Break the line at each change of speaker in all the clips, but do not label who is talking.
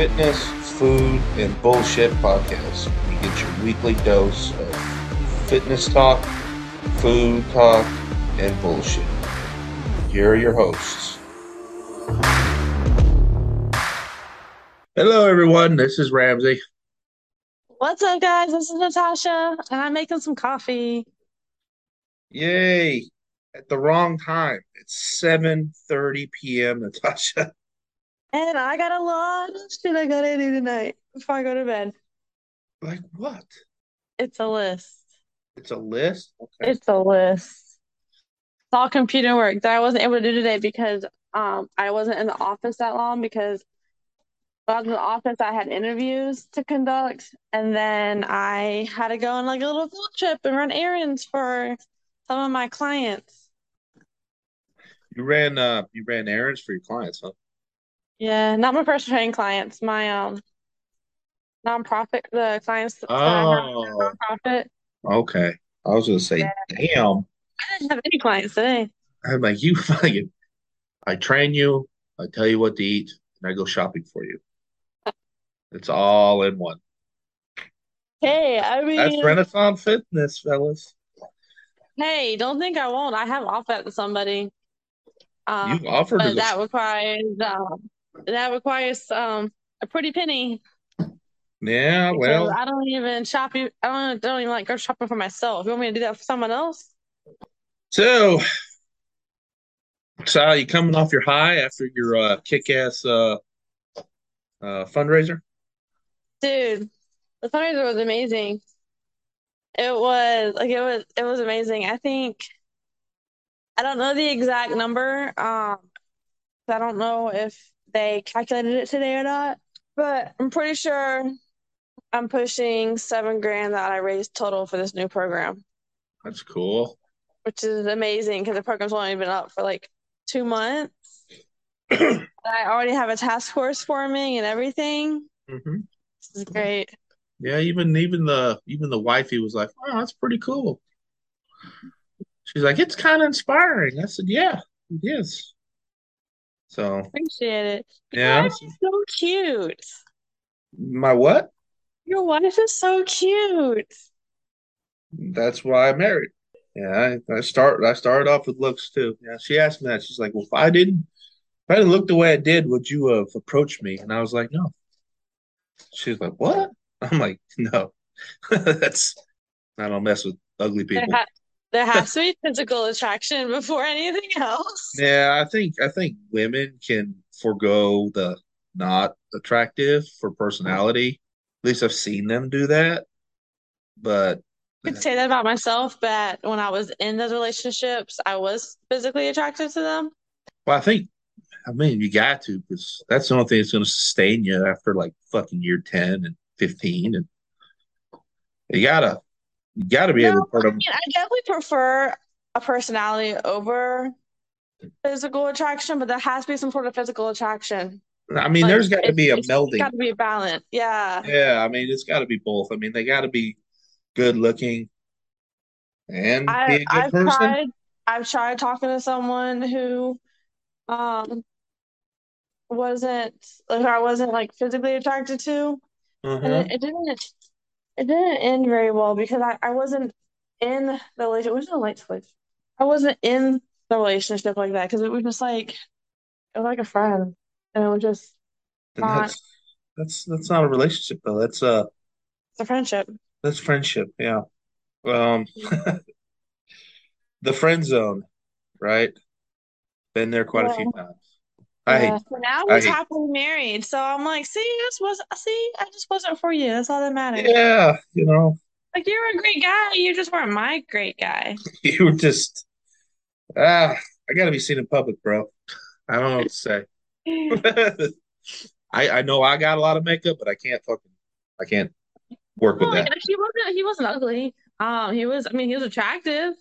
Welcome to the Fitness, Food, and Bullshit Podcast. You get your weekly dose of fitness talk, food talk, and bullshit. Here are your hosts. Hello, everyone. This is Ramsey.
What's up, guys? This is Natasha, and I'm making some coffee.
Yay! At the wrong time. It's 7:30 p.m. Natasha.
And I got a lot of shit I gotta do tonight before I go to bed.
Like what?
It's a list.
It's a list. Okay.
It's a list. It's all computer work that I wasn't able to do today because um I wasn't in the office that long because I was in the office I had interviews to conduct and then I had to go on like a little field trip and run errands for some of my clients.
You ran uh you ran errands for your clients, huh?
Yeah, not my personal training clients, my um nonprofit, the clients that I have in
Oh,
nonprofit.
okay. I was gonna say,
Yeah,
damn.
I didn't have any clients today.
I'm like, you fucking, I train you, I tell you what to eat, and I go shopping for you. It's all in one.
Hey, I mean
That's
mean,
Renaissance Fitness, fellas.
hey, don't think I won't. I have offered to somebody. Um,
You offered to
but
go.
that requires um that requires um a pretty penny
Yeah, well,
I don't even shop. I don't don't even like go shopping for myself. You want me to do that for someone else?
so, so you coming off your high after your uh, kick-ass uh, uh, fundraiser?
Dude, the fundraiser was amazing. It was like it was it was amazing. I think I don't know the exact number. Um, I don't know if they calculated it today or not, but I'm pretty sure I'm pushing seven grand that I raised total for this new program,
That's cool.
which is amazing because the program's only been up for like two months. I already have a task force forming and everything.
hmm
This is great.
Yeah, even even the even the wifey was like, "Oh, that's pretty cool." She's like, "It's kind of inspiring." I said, "Yeah, it is." So,
Appreciate it. Your
yeah,
is so cute.
my what?
Your wife is so cute.
That's why I married. Yeah, I, I start I started off with looks too. Yeah, she asked me that. She's like, "Well, if I didn't if I didn't look the way I did, would you have approached me?" And I was like, "No." She's like, "What?" I'm like, "No, that's I don't mess with ugly people."
There has to be physical attraction before anything else.
Yeah, I think I think women can forego the not attractive for personality. At least I've seen them do that. But
I could say that about myself, but when I was in those relationships, I was physically attracted to them.
well, I think I mean you got to because that's the only thing that's going to sustain you after like fucking year ten and fifteen, and you gotta you gotta be
No,
able to put
I mean, I definitely prefer a personality over physical attraction, but there has to be some sort of physical attraction.
I mean,
Like
there's got to be a melding.
got to be a balance. Yeah.
Yeah, I mean, it's got to be both. I mean, they got to be good looking and be
I
a good
I've
person.
tried I've tried talking to someone who um wasn't like I wasn't like physically attracted to, and
Uh-huh.
it, it didn't it didn't end very well because I, I wasn't in the relationship. Where's the light switch? I wasn't in the relationship like that because it was just like it was like a friend, and it was just
And
not
that's that's that's not a relationship though. That's uh
it's a friendship.
that's friendship. Yeah. Um, the friend zone, right? Been there quite a few times. I
yeah.
hate
So now
I
he's happily married. So I'm like, see, this was see, I just wasn't for you. That's all that matters.
yeah, you know,
Like you're a great guy, you just weren't my great guy.
you were just ah, I gotta be seen in public, bro. I don't know what to say. I I know I got a lot of makeup, but I can't fucking I can't work with
Well,
that.
he wasn't he wasn't ugly. Um, he was I mean he was attractive.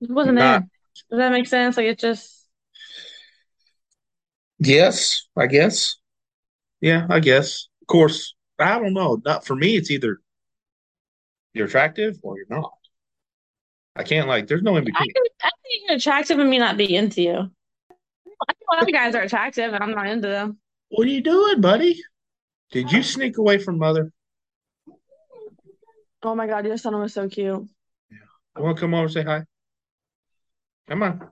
He wasn't
Not
there. Does that make sense? Like it just
yes, I guess. Yeah, I guess. Of course, I don't know. Not for me, it's either you're attractive or you're not. I can't like there's no in
I
between.
can I think you're attractive and me not be into you. I think a lot of guys are attractive and I'm not into them.
What are you doing, buddy? Did you uh-huh. sneak away from mother?
Oh my God, your son was so cute.
You want to come over and say hi? Come on.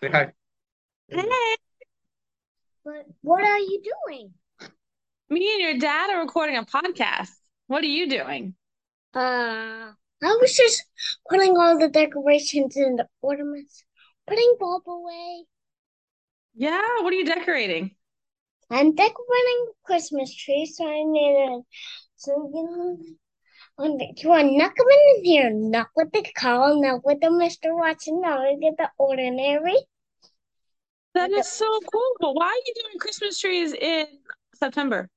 Say hi.
Hey,
But what are you doing?
me and your dad are recording a podcast. What are you doing?
Uh, I was just putting all the decorations and the ornaments, putting Bob away.
Yeah, what are you decorating?
I'm decorating the Christmas tree, so I made a so you know. On the, you want to knock them in here, not with the call, not with the Mr. Watson, not with the ordinary.
That is so cool. But why are you doing Christmas trees in September?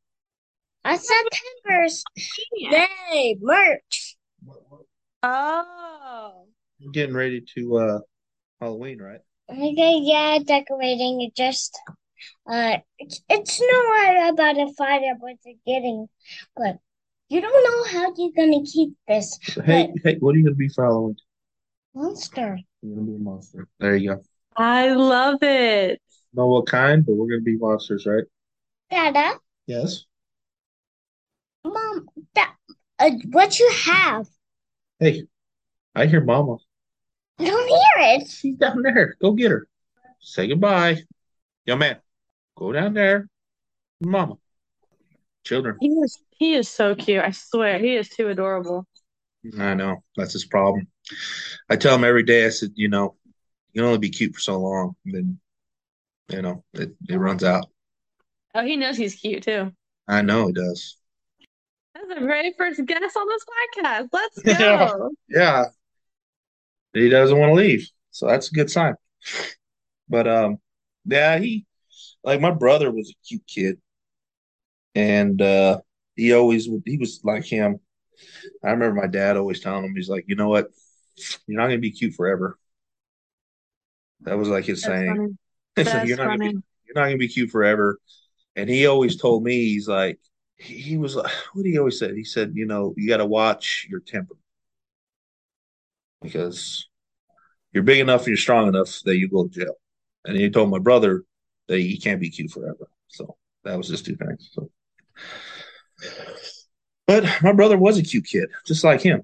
A September's
Yeah.
Day merch.
Oh.
You're getting ready to uh Halloween, right?
Okay, yeah, decorating it just uh it's it's not about a fire what they're getting, but you don't know how you're gonna keep this
Hey, hey, what are you gonna be for Halloween?
monster.
You're gonna be a monster. There you go.
I love it.
Know what kind, but we're gonna be monsters, right?
Dada,
Yes.
mom, that uh, what you have?
Hey, I hear Mama.
I don't hear it.
She's down there. Go get her. Say goodbye. Young man, go down there. Mama. Children.
He is he is so cute. I swear, he is too adorable.
I know. That's his problem. I tell him every day, I said, you know, you can only be cute for so long. And then, you know, it, it runs out.
Oh, he knows he's cute too.
I know he does.
That's the very first guest on this podcast. Let's
Yeah.
go.
Yeah. He doesn't want to leave. So that's a good sign. But um, yeah, he like my brother was a cute kid. And uh he always he was like him. I remember my dad always telling him, he's like, you know what? You're not gonna be cute forever. That was like his
That's
saying. It's you're not gonna be you're not gonna be cute forever. And he always told me, he's like, he, was like, what did he always said? He said, you know, you got to watch your temper because you're big enough and you're strong enough that you go to jail. And he told my brother that he can't be cute forever. So that was just two things. So, but my brother was a cute kid, just like him.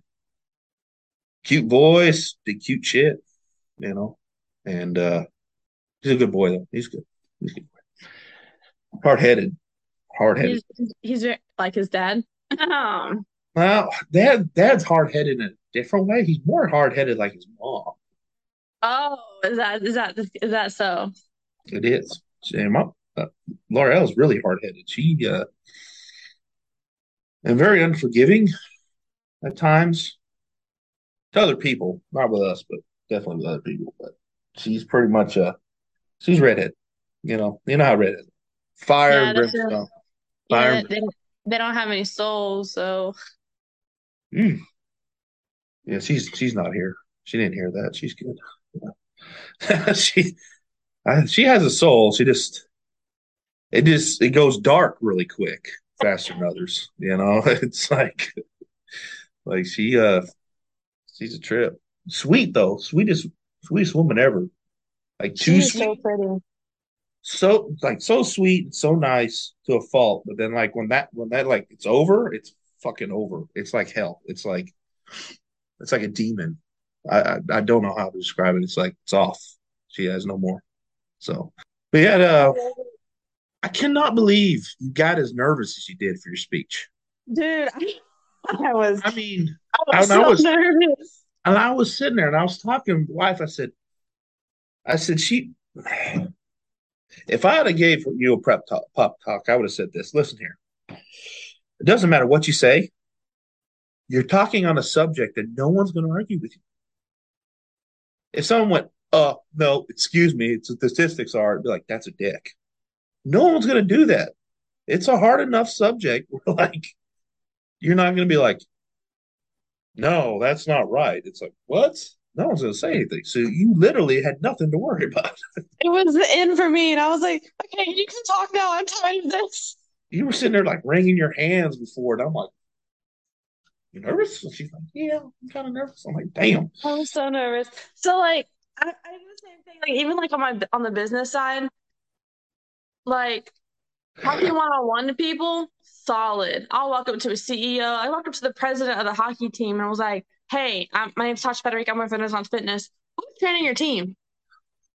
Cute voice, did cute shit, you know. And uh he's a good boy though. He's good. He's a good boy. Hard headed. Hard headed.
He's he's like his dad. Um,
Well, dad dad's hard headed in a different way. He's more hard headed like his mom.
oh, is that is that is that so?
It is. And my, uh, L'Oreal's really hard headed. She uh and very unforgiving at times to other people, not with us, but definitely with other people. But she's pretty much uh she's redhead. You know, you know how redhead. Fire
Yeah,
and
that's true.
brimstone. Fire
Yeah, they they don't have any souls, so
Mm. Yeah, she's she's not here. She didn't hear that. She's good. Yeah. she I, she has a soul. She just it just it goes dark really quick, faster than others. You know, it's like like she uh she's a trip. Sweet though, sweetest sweetest woman ever. Like too
she's so
sweet,
pretty.
so like so sweet and so nice to a fault. But then like when that when that like it's over, it's fucking over. It's like hell. It's like it's like a demon. I I, I don't know how to describe it. It's like it's off. She has no more. So, but yeah, uh, I cannot believe you got as nervous as you did for your speech.
Dude, I, I was
I mean,
I was
I- I
so
was-
nervous.
And I was sitting there and I was talking to wife. I said, I said, she, if I had a gave you a prep talk, pop talk, I would have said this. Listen here. It doesn't matter what you say. You're talking on a subject that no one's going to argue with you. If someone went, uh, no, excuse me, it's the statistics are, be like, that's a dick. No one's going to do that. It's a hard enough subject like, you're not going to be like, no, that's not right. It's like, what? No one's going to say anything. So you literally had nothing to worry about.
It was the end for me, and I was like, okay, you can talk now. I'm tired of this.
You were sitting there like wringing your hands before, and I'm like, you nervous? And she's like, yeah, I'm kind of nervous. I'm like, damn.
I was so nervous. So like I, I do the same thing, like even like on my on the business side, like Talking one on one to people, solid. I'll walk up to a CEO. I walked up to the president of the hockey team and I was like, "Hey, I'm, my name's Tasha Federic. I'm with Renaissance Fitness. Who's training your team?"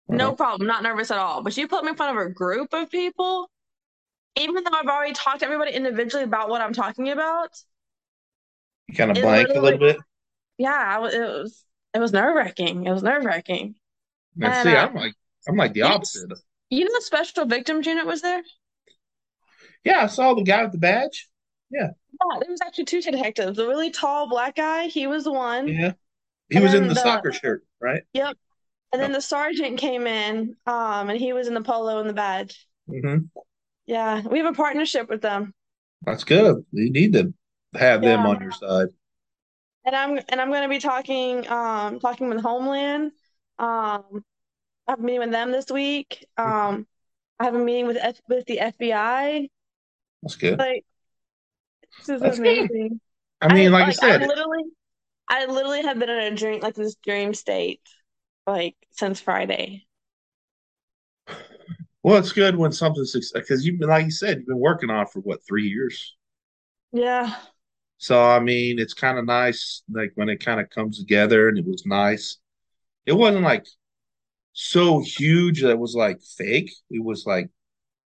No
Uh-huh.
problem. Not nervous at all. But you put me in front of a group of people, even though I've already talked to everybody individually about what I'm talking about.
You kind of blank a little bit.
Yeah, I was, it was it was nerve wracking. It was nerve wracking.
And
And,
see,
uh,
I'm like, I'm like the opposite.
You know, the special victims unit was there.
Yeah, I saw the guy with the badge.
Yeah, Yeah, there was actually two detectives. The really tall black guy, he was the one.
Yeah, he
And
was in the
the-
soccer shirt, right?
Yep. And then the sergeant came in, um, and he was in the polo and the badge.
Mm-hmm.
Yeah, we have a partnership with them.
That's good. You need to have them on your side.
And I'm and I'm gonna be talking um talking with Homeland. Um I have a meeting with them this week. Um I have a meeting with F with the FBI.
That's good.
Like this is
That's good.
amazing.
I mean, like I
I
said,
literally I literally have been in a dream like this dream state like since Friday.
well, it's good when something's because you've been, like you said, you've been working on it for what three years.
Yeah.
So I mean, it's kind of nice, like when it kind of comes together, and it was nice. It wasn't like so huge that it was like fake. It was like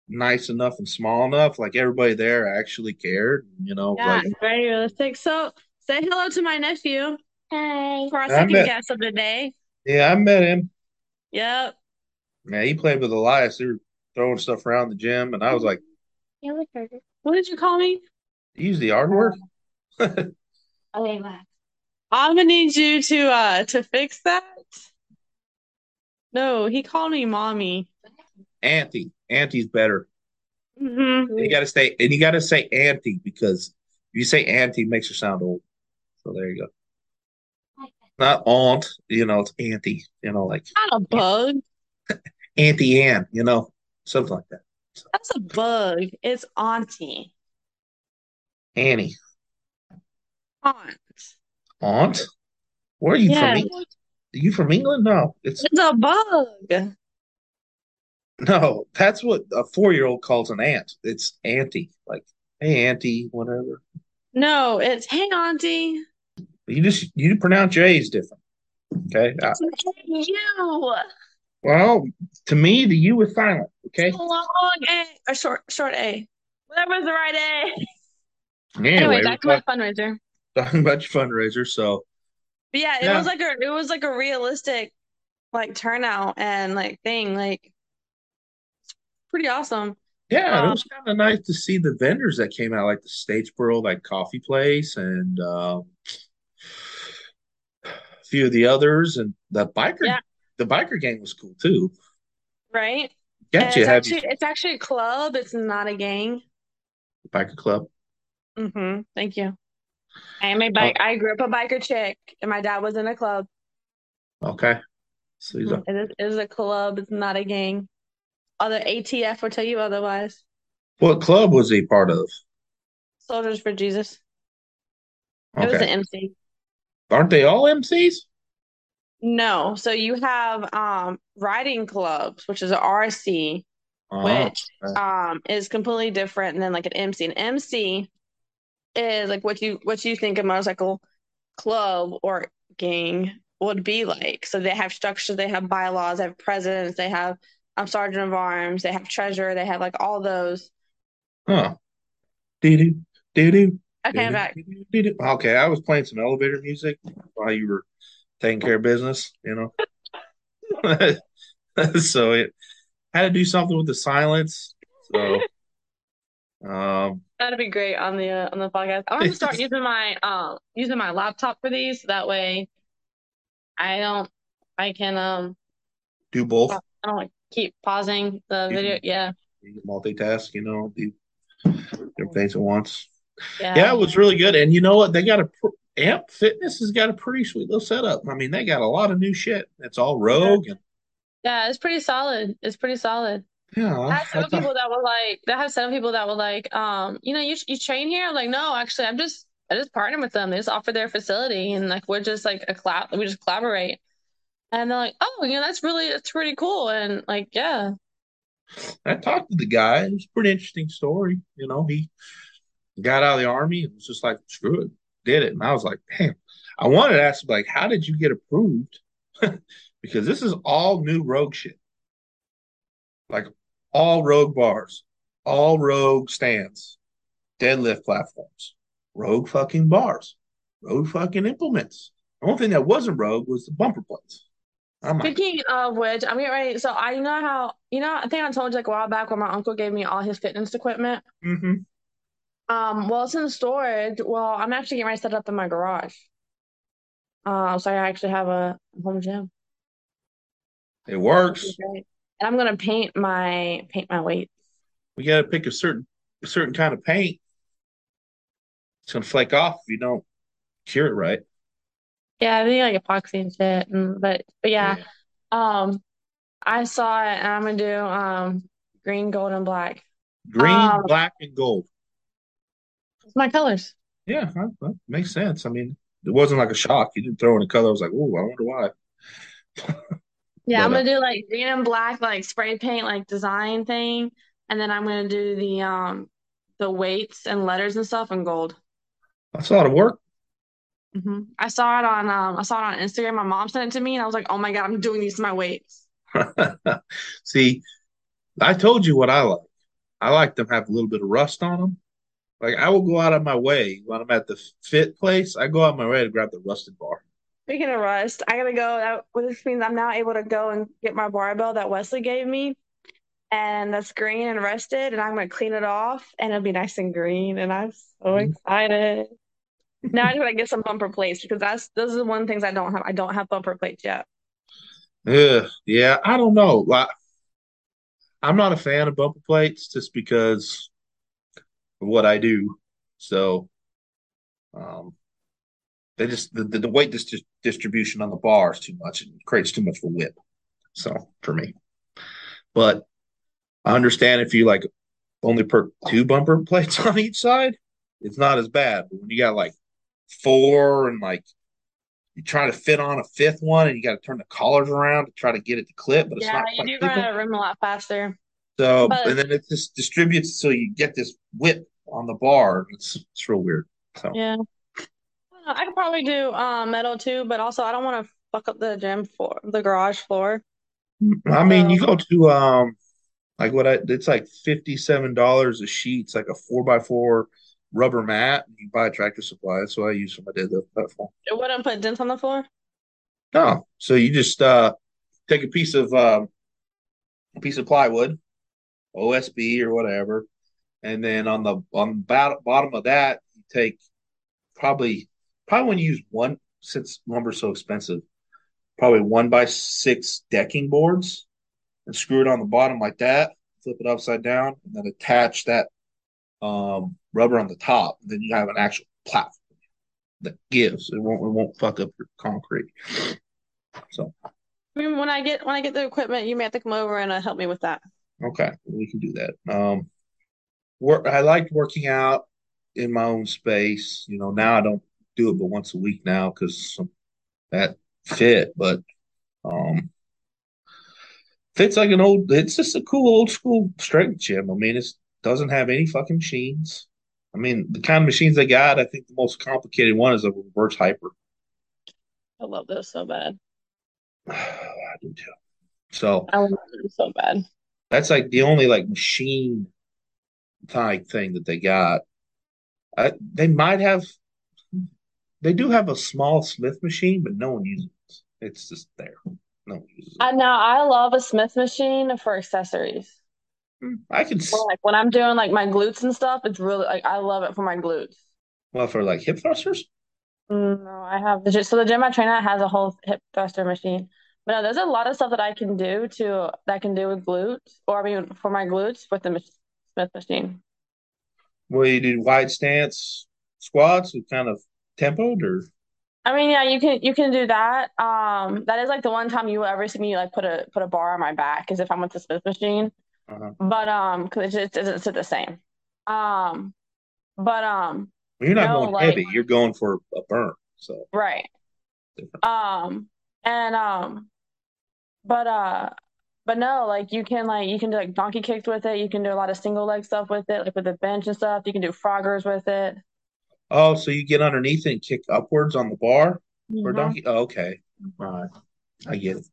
nice enough and small enough, like everybody there actually cared. You know,
Yeah,
like
very realistic. So say hello to my nephew
Hi.
for our second
bet.
guest of the day.
yeah, I met him.
Yep.
Man, he played with Elias. They were throwing stuff around the gym, and I was like,
Yeah, we heard it.
What did you call me?
use the R word.
Okay, Max. I'm gonna need you to uh to fix that. No, he called me mommy.
Auntie. Auntie's better.
hmm
And you gotta say and you gotta say auntie because if you say auntie it makes her sound old. So there you go. Not aunt, you know, it's auntie, you know, like
Not a bug.
Auntie Anne, you know, something like that.
That's a bug. It's auntie.
Annie.
Aunt.
Aunt? Where are you
Yeah.
from England? Are you from England? No, it's
It's a bug.
No, that's what a four year old calls an aunt. It's auntie. Like, hey auntie, whatever.
No, it's hey auntie.
You just you pronounce your A's different. Okay.
It's you.
well, to me, the U is silent. Okay.
Long A or short short A. Whatever's the right A.
Anyway,
Anyway, back to my fundraiser.
talking about your fundraiser. So
But yeah, it
Yeah.
was like a it was like a realistic like turnout and like thing. Like it's pretty awesome.
yeah, it
Um,
was kind of nice to see the vendors that came out, like the Statesboro like coffee place and um, a few of the others, and the biker
Yeah.
the biker gang was cool too.
Right?
Got
And
you
it's actually
you
it's actually a club. It's not a gang.
biker club.
Mm-hmm. Thank you. I am a bike. I grew up a biker chick, and my dad was in a club.
Okay. So he's a-.
It is, it is a club. It's not a gang. Other ATF will tell you otherwise.
what club was he part of?
Soldiers for Jesus. It was an MC.
Aren't they all MCs?
No, so you have um riding clubs, which is a RC,
Oh,
which um is completely different than like an MC. An MC is like what you what you think a motorcycle club or gang would be like. So they have structure, they have bylaws, they have presidents, they have um sergeant of arms, they have treasure. they have like all those.
Huh. Doo-doo, doo-doo,
Okay, I'm back.
Okay, I was playing some elevator music while you were taking care of business, you know. So it had to do something with the silence. So um
That'd be great on the uh, on the podcast. I'm gonna start using my um using my laptop for these, so that way I don't I can um
do both.
I don't like keep pausing the
You
video.
can-
Yeah,
You multitask, you know, do different things at once.
yeah.
Yeah, it was really good. And you know what? They got a pr- Amp Fitness has got a pretty sweet little setup. I mean, they got a lot of new shit. It's all Rogue and
Yeah, it's pretty solid. It's pretty solid.
yeah.
I
I
have some
thought-
people that were like, that have some people that were like, um, you know, you you train here? I'm like, no, actually, I'm just I just partner with them. They just offer their facility, and like we're just like a collab. We just collaborate. And they're like, oh, you know, that's really that's pretty cool. And like, yeah,
I talked to the guy. It was a pretty interesting story. You know, he got out of the army and was just like, screw it, did it. And I was like, damn. I wanted to ask like, how did you get approved? because this is all new rogue shit. Like all rogue bars, all rogue stands, deadlift platforms, rogue fucking bars, rogue fucking implements. The only thing that wasn't rogue was the bumper plates.
I'm Speaking of which, I'm getting ready. So I know how you know I think I told you like a while back when my uncle gave me all his fitness equipment.
Mm-hmm.
Um, well, it's in storage. Well, I'm actually getting ready to set up in my garage. Uh, so I actually have a home gym.
It works.
And I'm gonna paint my paint my weights.
We gotta pick a certain a certain kind of paint. It's gonna flake off if you don't cure it right.
Yeah, I think like epoxy and shit. And, but but yeah. yeah. Um I saw it and I'm gonna do um green, gold, and black.
Green, um, black, and gold.
It's my colors.
Yeah, that, that makes sense. I mean, it wasn't like a shock. You didn't throw in a color. I was like, oh, I wonder why.
yeah, but, I'm gonna uh, do like green and black, like spray paint, like design thing, and then I'm gonna do the um the weights and letters and stuff in gold.
That's a lot of work.
Mm-hmm. I saw it on um I saw it on Instagram. My mom sent it to me, and I was like, oh my god, I'm doing these to my weights.
See, I told you what I like. I like them have a little bit of rust on them. Like I will go out of my way when I'm at the fit place. I go out of my way to grab the rusted bar.
Speaking of rust, I gotta go. That this means I'm now able to go and get my barbell that Wesley gave me, and that's green and rusted, and I'm gonna clean it off, and it'll be nice and green, and I'm so mm-hmm. excited. Now I gotta get some bumper plates because that's those are the one things I don't have. I don't have bumper plates yet.
Yeah, yeah. I don't know. Like, I'm not a fan of bumper plates just because of what I do. So um, they just the, the weight dis- distribution on the bar is too much. It creates too much of a whip. So for me, but I understand if you like only put two bumper plates on each side, it's not as bad. But when you got like four and like you try to fit on a fifth one and you got to turn the collars around to try to get it to clip, but it's yeah, not.
Yeah, you do run out of room a lot faster.
So but, and then it just distributes so you get this whip on the bar. It's it's real weird. So
yeah, I could probably do um, metal too, but also I don't want to fuck up the gym floor, the garage floor.
I mean, you go to um, like what I it's like fifty seven dollars a sheet. It's like a four by four rubber mat. You buy a tractor supply. That's what I use for my deadlift platform.
It wouldn't put dents on the floor.
No, so you just uh take a piece of um, a piece of plywood, OSB or whatever, and then on the on the bottom of that, you take probably probably when you use one since lumber's so expensive, probably one by six decking boards and screw it on the bottom like that, flip it upside down, and then attach that um, rubber on the top. Then you have an actual platform that gives. It won't it won't fuck up your concrete. So
I mean, when I get when I get the equipment, you may have to come over and uh, help me with that.
Okay, we can do that. Um, work. I liked working out in my own space. You know, now I don't do it but once a week now because that fit. But um, fits like an old. It's just a cool old school strength gym. I mean, it doesn't have any fucking machines. I mean, the kind of machines they got. I think the most complicated one is a reverse hyper.
I love those so bad.
I do too. So
I love them so bad.
That's like the only like machine type thing that they got. I, they might have, they do have a small Smith machine, but no one uses it. It's just there. No one uses it.
I know. I love a Smith machine for accessories.
I can
for, like when I'm doing like my glutes and stuff. It's really like I love it for my glutes.
Well, for like hip thrusters.
No, I have the so the gym I train at has a whole hip thruster machine. But no, there's a lot of stuff that I can do to that I can do with glutes, or I mean for my glutes with the Smith machine.
Well, you do wide stance squats with kind of tempoed or
I mean, yeah, you can you can do that. Um, that is like the one time you will ever see me like put a put a bar on my back is if I'm with the Smith machine. Uh-huh. But um, because it just doesn't sit the same. Um, but um,
well, you're not no, going like, heavy. You're going for a burn. So
right. Um, and um, but uh, But no, like you can like you can do like donkey kicks with it. You can do a lot of single leg stuff with it, like with the bench and stuff. You can do froggers with it.
Oh, so you get underneath and kick upwards on the bar or
Mhm.
donkey? Oh, okay. All right. I get it.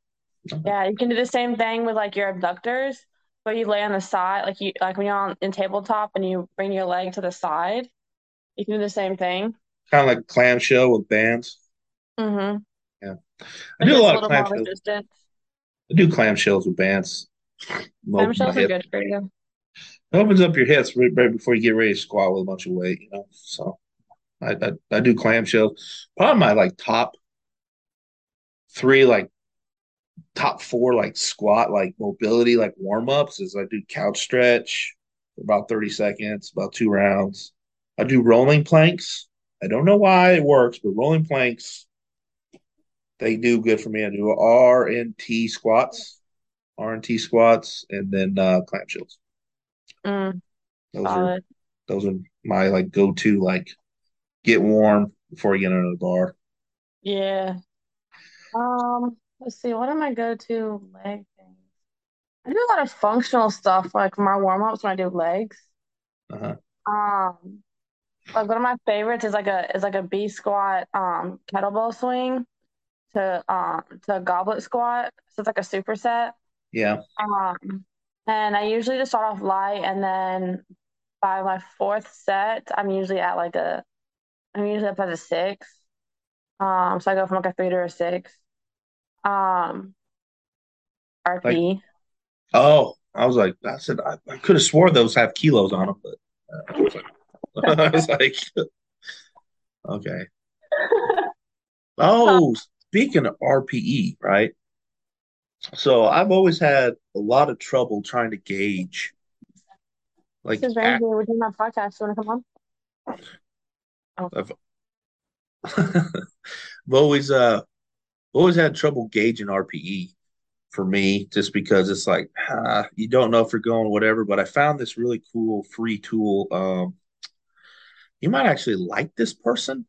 Yeah, you can do the same thing with like your abductors, but you lay on the side, like you like when you're on in tabletop and you bring your leg to the side. You can do the same thing.
Kind of like clamshell with bands.
Mm-hmm.
Yeah. I do a
just a
lot of clamshells. I do clamshells with bands.
Clamshells are
hip.
good for you.
It opens up your hips right, right before you get ready to squat with a bunch of weight, you know. So I I, I do clamshells. Probably my like top three, like top four, like squat, like mobility, like warm ups is I do couch stretch for about 30 seconds, about two rounds. I do rolling planks. I don't know why it works, but rolling planks, they do good for me. I do R and T squats, R and T squats, and then uh clamshells.
Mm,
Those are those are my like go to like get warm before you get under the bar.
Yeah. Um, let's see, what are my go-to leg things? I do a lot of functional stuff, like my warm-ups when I do legs.
Uh-huh.
Um, like one of my favorites is like a is like a B squat um kettlebell swing to um to a goblet squat. So it's like a superset.
Yeah.
Um, and I usually just start off light, and then by my fourth set, I'm usually at like a I'm usually up at a six. Um, so I go from like a three to a six. Um,
Like oh, I was like I said I, I could have swore those have kilos on them, but uh, I was like, I was like okay. Oh, speaking of RPE, right? So I've always had a lot of trouble trying to gauge
This
like
is Ramsey. We're doing my podcast. You want to come on? Oh,
I've, I've always uh always had trouble gauging RPE for me just because it's like ah, you don't know if you're going whatever. But I found this really cool free tool. Um, you might actually like this person.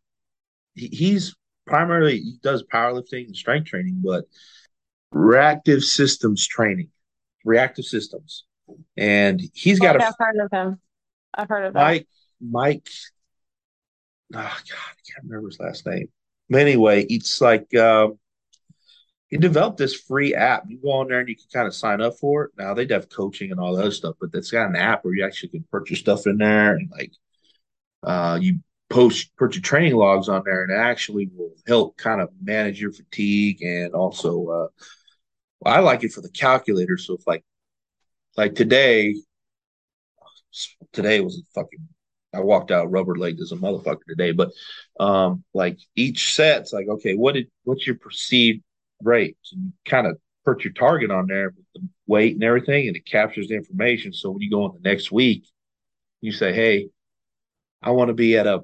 He, he's primarily he does powerlifting and strength training, but reactive systems training, reactive systems, and he's got
okay,
a
I've heard of him. I've heard of that.
Mike Mike. Oh God, I can't remember his last name. But anyway, it's like um, he developed this free app. You go on there and you can kind of sign up for it. Now they have coaching and all that other stuff, but it's got an app where you actually can purchase stuff in there and like uh, you post put your training logs on there, and it actually will help kind of manage your fatigue and also uh, I like it for the calculator. So if like like today, today was a fucking I walked out rubber legged as a motherfucker today, but um like each set's like, okay, what did what's your perceived rate? So you kind of put your target on there with the weight and everything, and it captures the information. So when you go on the next week, you say, Hey, I want to be at a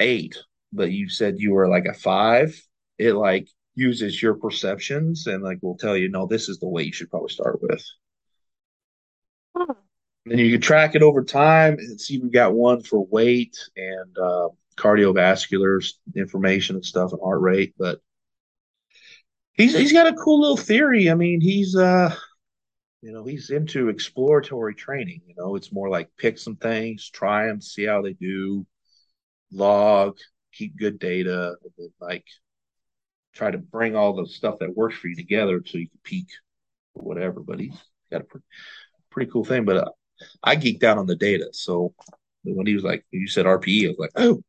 eight, but you said you were like a five, it like uses your perceptions and like will tell you, no, this is the weight you should probably start with.
Hmm.
And you can track it over time. and It's even got one for weight and uh, cardiovascular information and stuff and heart rate. But he's he's got a cool little theory. I mean, he's uh you know he's into exploratory training. You know, it's more like pick some things, try them, see how they do, log, keep good data, and then like try to bring all the stuff that works for you together so you can peak or whatever. But he's got a pretty, pretty cool thing. But uh, I geeked out on the data. So when he was like, you said RPE, I was like, oh,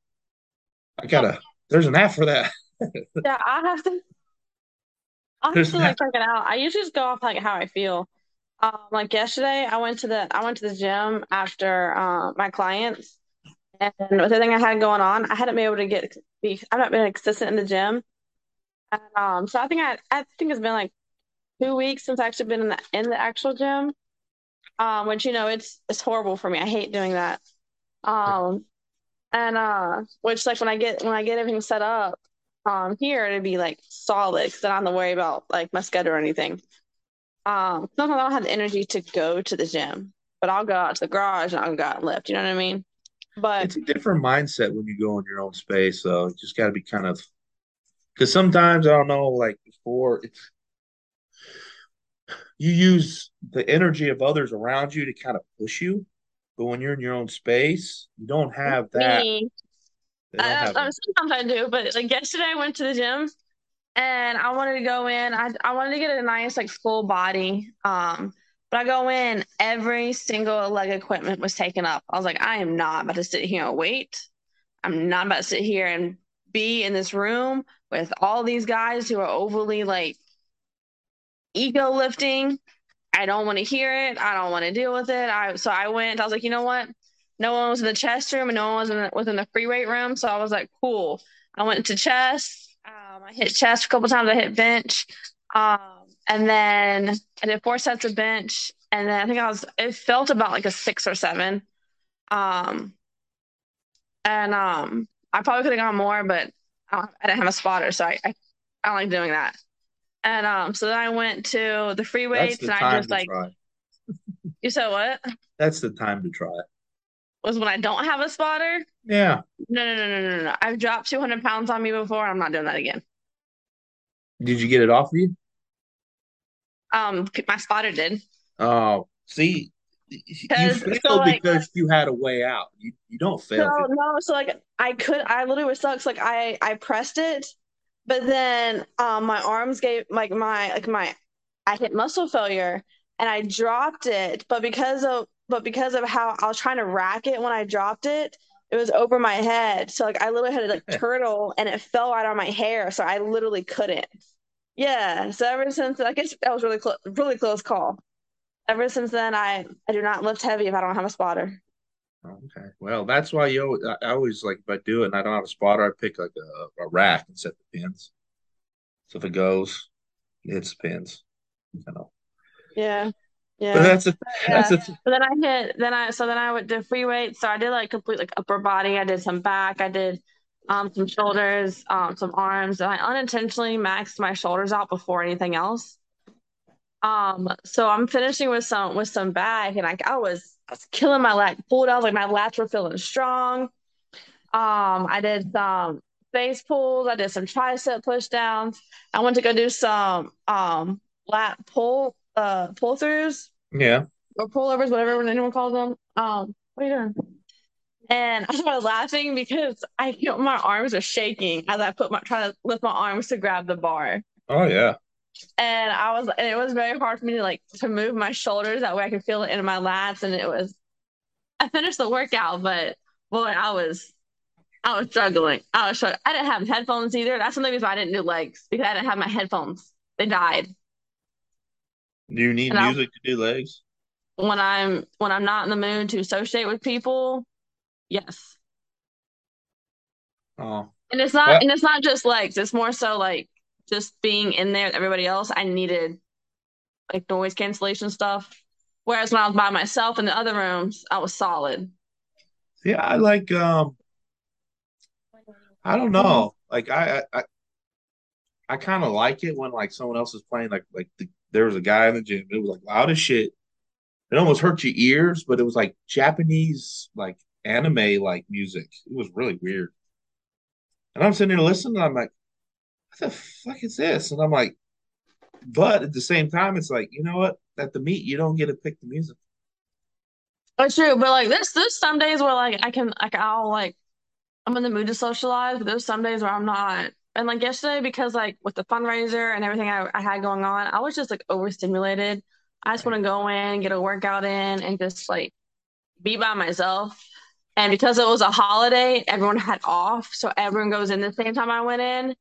I gotta. There's an app for that.
Yeah, I have to. I have
There's
to like it out. I usually just go off like how I feel. Um, like yesterday, I went to the I went to the gym after uh, my clients, and with everything I had going on, I hadn't been able to get be. I've not been consistent in the gym, and um, so I think I I think it's been like two weeks since I've actually been in the in the actual gym. Um, which you know it's it's horrible for me. I hate doing that. Um, and uh, which like when I get when I get everything set up, um, here it'd be like solid because I don't have to worry about like my schedule or anything. Um, sometimes I don't have the energy to go to the gym, but I'll go out to the garage and I'll go out and lift. You know what I mean? But
It's a different mindset when you go in your own space. So you just got to be kind of because sometimes I don't know, like before it's you use the energy of others around you to kind of push you. But when you're in your own space, you don't have that.
Me, I, I, sometimes I do, but like yesterday I went to the gym and I wanted to go in. I I wanted to get a nice like full body. Um, but I go in, every single leg equipment was taken up. I was like, I am not about to sit here and wait. I'm not about to sit here and be in this room with all these guys who are overly like ego lifting. I don't want to hear it. I don't want to deal with it. I so I went. I was like, you know what? No one was in the chest room and no one was in the, was in the free weight room. So I was like, cool. I went to chest. Um, I hit chest a couple times. I hit bench. Um, and then I did four sets of bench. And then I think I was. It felt about like a six or seven. Um, and um, I probably could have gone more, but I, I didn't have a spotter, so I, I I don't like doing that. And um, so then I went to the free weights, and I just like
try.
you said what
That's the time to try it.
Was when I don't have a spotter.
Yeah.
No, no, no, no, no, no. I've dropped 200 pounds on me before. I'm not doing that again.
Did you get it off of you?
Um, my spotter did.
Oh, see, you failed
so, like-
because you had a way out. You you don't fail.
No, no. So like I could, I literally was stuck. So, like I, I pressed it, but then um, my arms gave like my like my, I hit muscle failure and I dropped it. But because of but because of how I was trying to rack it when I dropped it, it was over my head. So like I literally had to like turtle and it fell right on my hair. So I literally couldn't. Yeah. So ever since I guess that was really close, really close call. Ever since then, I I do not lift heavy if I don't have a spotter.
Okay. Well, that's why you. Always, I always like if I do it and I don't have a spotter, I pick like a, a rack and set the pins. So if it goes, it hits the pins. You know.
Yeah. Yeah.
But that's a that's a
But then I hit, then I, so then I would do free weights. So I did like complete like upper body. I did some back. I did um some shoulders, um some arms. And I unintentionally maxed my shoulders out before anything else. Um, so I'm finishing with some with some back, and like I was I was killing my lat pulled out like my lats were feeling strong. Um, I did some face pulls. I did some tricep push downs. I went to go do some um lat pull uh pull throughs
yeah.
or pullovers, whatever anyone calls them. Um, what are you doing? And I started laughing because I know, my arms are shaking as I put my try to lift my arms to grab the bar.
Oh yeah.
And I was and it was very hard for me to like to move my shoulders that way I could feel it in my lats. And it was I finished the workout, but boy, I was I was struggling. I was struggling. I didn't have headphones either. That's another reason why I didn't do legs because I didn't have my headphones. They died.
Do you need
And
music to do legs?
When I'm when I'm not in the mood to associate with people, yes.
Oh,
And it's not
Well-
and it's not just legs, it's more so like just being in there with everybody else. I needed like noise cancellation stuff. Whereas when I was by myself in the other rooms, I was solid.
yeah. I like. Um, I don't know. Like I, I, I, I kind of like it when like someone else is playing. Like like the, there was a guy in the gym. It was like loud as shit. It almost hurt your ears, but it was like Japanese like anime like music. It was really weird. And I'm sitting there listening. I'm like, what the fuck is this? And I'm like, but at the same time, it's like you know what? At the meet, you don't get to pick the music.
That's true, but like there's there's some days where like I can like I'll like I'm in the mood to socialize, but there's some days where I'm not. And like yesterday, because like with the fundraiser and everything I, I had going on, I was just like overstimulated. I just want to go in, get a workout in, and just like be by myself. And because it was a holiday, everyone had off, so everyone goes in the same time I went in,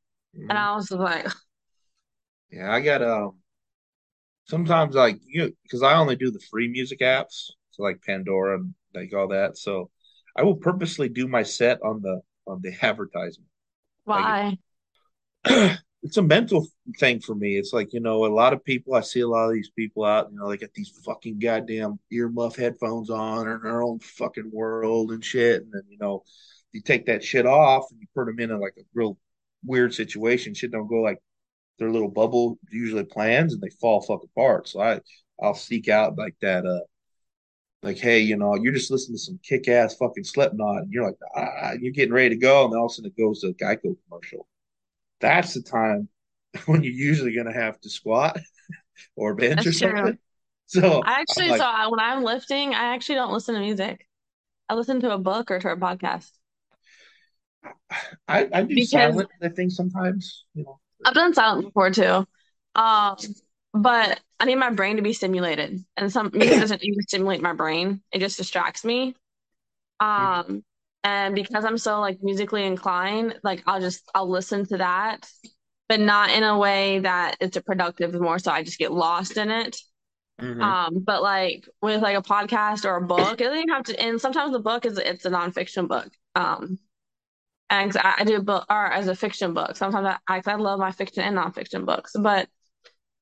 and I was like,
Yeah, I got um sometimes like you know, because I only do the free music apps, so like Pandora and like all that. So I will purposely do my set on the on the advertisement.
why?
It's a mental thing for me. It's like, you know, a lot of people, I see a lot of these people out, you know, they got these fucking goddamn earmuff headphones on in their own fucking world and shit. And then, you know, you take that shit off and you put them in a, like a real weird situation. Shit don't go like their little bubble usually plans and they fall fuck apart. So I I'll seek out like that uh like hey, you know, you're just listening to some kick ass fucking Slipknot and you're like ah, you're getting ready to go and all of a sudden it goes to a Geico commercial. That's the time when you're usually gonna have to squat or bench
That's
or
true.
something. So
I actually,
like,
so I, when I'm lifting, I actually don't listen to music. I listen to a book or to a podcast
I, I do
because
silent lifting sometimes, you know.
I've done silent before too. Um, but I need my brain to be stimulated, and some music doesn't even stimulate my brain. It just distracts me. Um, and because I'm so like musically inclined, like I'll just I'll listen to that, but not in a way that it's a productive more so I just get lost in it.
Mhm.
Um, but like with like a podcast or a book, it doesn't even have to, and sometimes the book is it's a nonfiction book. Um, and 'cause I, I do book or as a fiction book. Sometimes I, I, I love my fiction and nonfiction books, but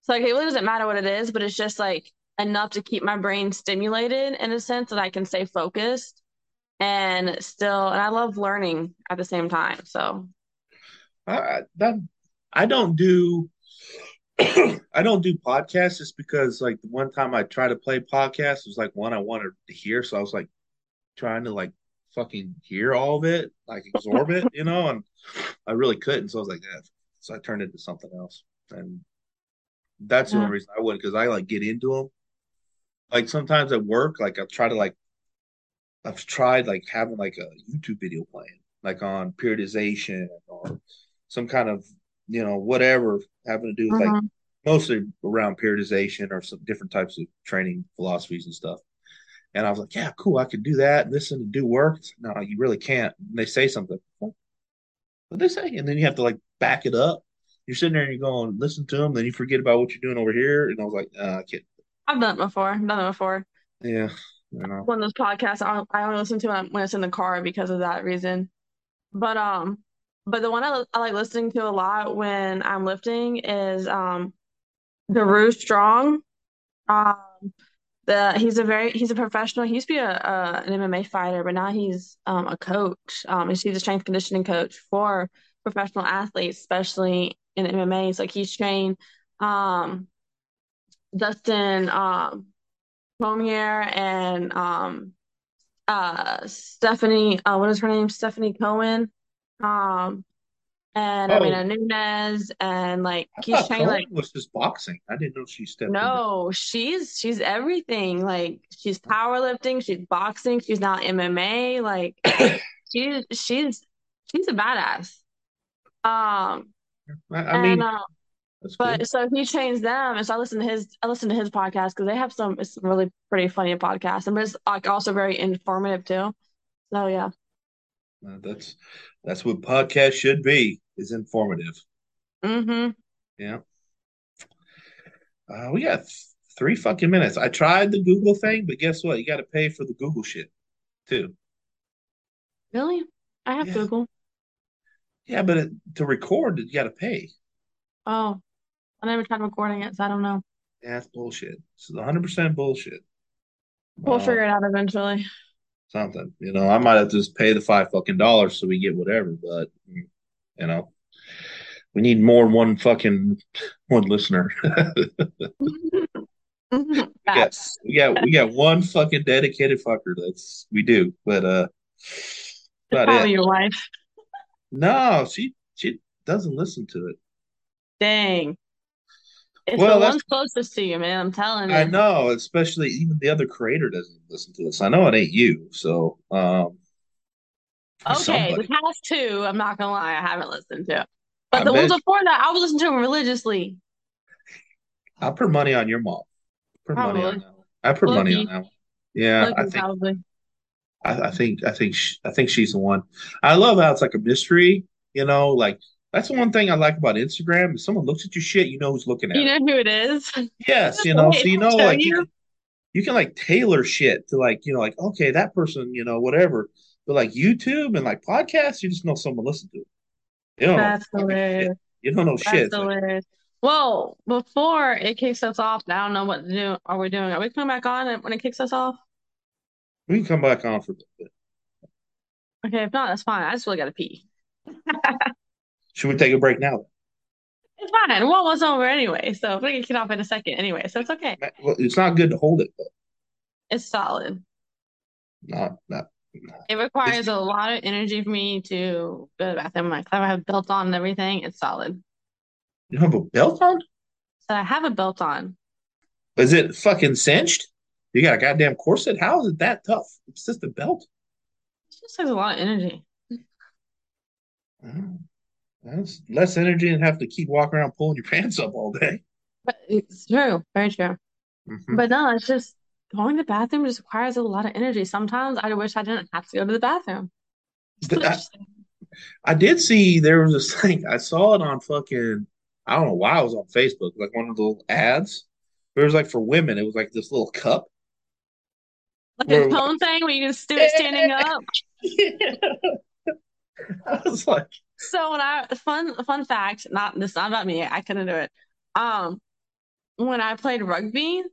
it's like it really doesn't matter what it is, but it's just like enough to keep my brain stimulated in a sense that I can stay focused and still, and I love learning at the same time. So
I, that I don't do I don't do podcasts just because like the one time I tried to play podcasts was like one I wanted to hear, so I was like trying to like fucking hear all of it, like absorb it, you know, and I really couldn't, so I was like, yeah. So I turned it into something else, and that's the only reason I would because I like get into them. Like sometimes at work, like I'll try to like I've tried like having like a YouTube video playing, like on periodization or some kind of, you know, whatever having to do with like
Mhm.
mostly around periodization or some different types of training philosophies and stuff. And I was like, yeah, cool, I could do that, listen and do work. No, you really can't. And they say something. What they say? And then you have to like back it up. You're sitting there and you're going, listen to them, then you forget about what you're doing over here. And I was like, uh, I can't.
I've done it before. I've done it before.
Yeah, know.
One of those podcasts I, I only listen to when, it's in the car because of that reason. But um, but the one I, I like listening to a lot when I'm lifting is um, Daru Strong. Um, the he's a very he's a professional. He used to be a, a an MMA fighter, but now he's um a coach. Um, he's he's a strength conditioning coach for professional athletes, especially in MMA. So like he's trained um Dustin um Poirier and um uh Stephanie uh what is her name? Stephanie Cohen. Um and
Oh,
Amanda Nunes and like
I
he's
thought
trained like
was just boxing. I didn't know she stepped
no, she's she's everything. Like she's powerlifting, she's boxing, she's now MMA. Like she's she's she's a badass. Um
I, I
and
mean,
uh
that's good.
but so he changed them and so I listen to his I listen to his podcast because they have some it's really pretty funny podcast, and it's like also very informative too. So yeah.
Uh, that's that's what podcast should be, is informative.
Mm-hmm.
Yeah. Uh, we got th- three fucking minutes. I tried the Google thing, but guess what? You got to pay for the Google shit too.
Really? I have
Yeah.
Google.
Yeah, but it, to record, you got to pay.
Oh, I never tried recording it, so I don't know.
That's bullshit. It's 100% bullshit.
We'll
Uh,
figure it out eventually.
something, you know, I might have to just pay the five fucking dollars so we get whatever, but you know, we need more than one fucking one listener. we got we got we got one fucking dedicated fucker. That's we do, but uh, about
probably
it.
your wife.
No, she she doesn't listen to it.
Dang. It's
Well,
the ones closest to you, man. I'm telling you.
I know, especially even the other creator doesn't listen to this. I know it ain't you. So um,
Okay, the past two, I'm not gonna lie, I haven't listened to. But
I
the ones before that, I was listening to them religiously.
I put money on your mom. Put money on that. I put money on that one. Yeah, I think
probably.
I, I think I think sh I think she's the one. I love how it's like a mystery. You know, like that's the one thing I like about Instagram. If someone looks at your shit, you know who's looking at it.
You
it.
know who it is?
Yes, you know, so you know, like you
you.
can you can like tailor shit to like you know like okay that person you know whatever. But like YouTube and like podcasts, you just know someone listened to it. You don't know
That's hilarious.
You don't know
That's
shit.
Hilarious. Well, before it kicks us off, I don't know what to do. Are we doing? Are we coming back on when it kicks us off?
we can come back on for a bit.
Okay, if not, that's fine. I just really gotta pee.
Should we take a break now?
It's fine. We're almost over anyway, so we're gonna get off in a second anyway, so it's okay.
Well, it's not good to hold it, but
It's solid.
not not.
It requires a lot of energy for me to go to the bathroom. Like, I have belt on and everything. It's solid.
You have a belt on?
So I have a belt on.
Is it fucking cinched? You got a goddamn corset? How is it that tough? It's just a belt.
It just has a lot of energy.
Oh, That's less energy than have to keep walking around pulling your pants up all day.
But it's true, very true.
Mhm.
But no, it's just going to the bathroom just requires a lot of energy. Sometimes I wish I didn't have to go to the bathroom.
I. I did see there was this thing. I saw it on fucking. I don't know why it was on Facebook, like one of the little ads. It was like for women. It was like this little cup.
Like a cone thing where you just do it standing up.
I was like,
So when I fun fun fact, not this not about me, I couldn't do it. Um, when I played rugby,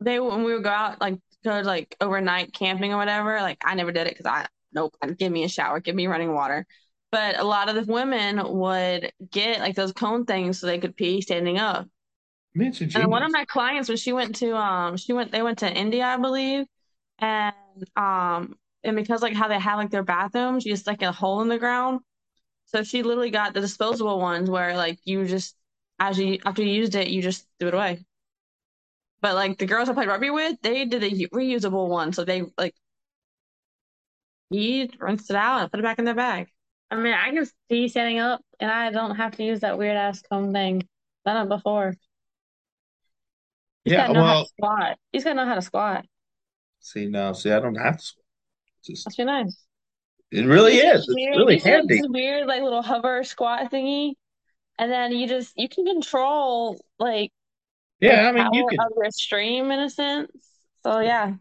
they when we would go out like go like overnight camping or whatever, like I never did it because I nope, give me a shower, give me running water. But a lot of the women would get like those cone things so they could pee standing up.
And
one of my clients when she went to um she went they went to India, I believe, and um and because like how they have like their bathrooms, you just like a hole in the ground. So she literally got the disposable ones where like you just as you after you used it, you just threw it away. But like the girls I played rugby with, they did a reusable one, so they like you rinsed it out and put it back in their bag. I mean, I can see standing up, and I don't have to use that weird ass cone thing. Done it before. You just
Yeah,
gotta know how to squat. You just gotta know how to squat.
see now, see, I don't have to. Just
That's really nice.
It really is. It's
weird,
really
like
handy.
this weird like little hover squat thingy, and then you just you can control like
Yeah, I mean, you can.
of your stream in a sense. So yeah,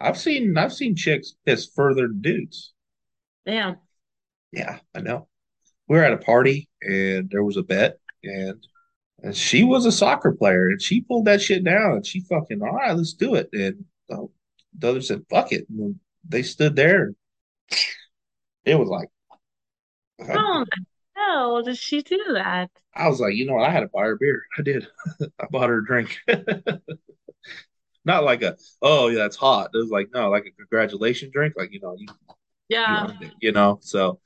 I've seen I've seen chicks piss further dudes.
damn.
Yeah, I know. We were at a party and there was a bet and and she was a soccer player and she pulled that shit down and she fucking all right, let's do it. And uh, the other said fuck it. And they stood there it was like
How did she do that?
I was like, you know what? I had to buy her beer. I did. I bought her a drink. Not like a oh yeah, it's hot. It was like no, like a congratulation drink. Like you know, you you
Yeah.
earned it. You know, so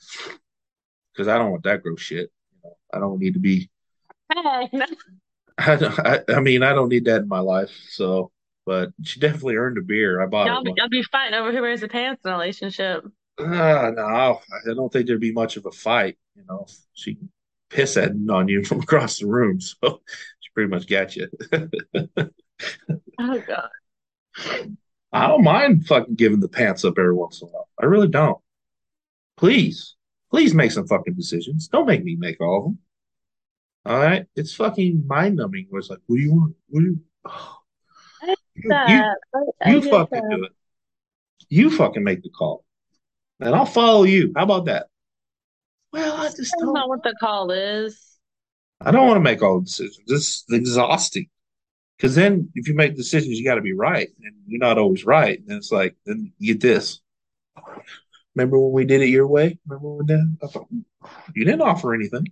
because I don't want that gross shit. You know, I don't need to be.
Hey, no.
I, I, I mean, I don't need that in my life. So, but she definitely earned a beer. I bought
Y'all be, y'all be fighting over who wears the pants in a relationship.
Uh, no, I don't think there'd be much of a fight. You know, she can piss at on you from across the room, so she pretty much got you.
Oh God.
I don't mind fucking giving the pants up every once in a while. I really don't. Please, please make some fucking decisions. Don't make me make all of them. All right, it's fucking mind numbing. Where it's like, what do you want? What do you? Oh, you, you,
that. I, I
you fucking
that.
do it. You fucking make the call, and I'll follow you. How about that? Well, I just don't.
know what the call is.
I don't want to make all the decisions. It's exhausting. Because then, if you make decisions, you got to be right, and you're not always right. And it's like, then you get this. Remember when we did it your way? Remember when that? I thought, you didn't offer anything,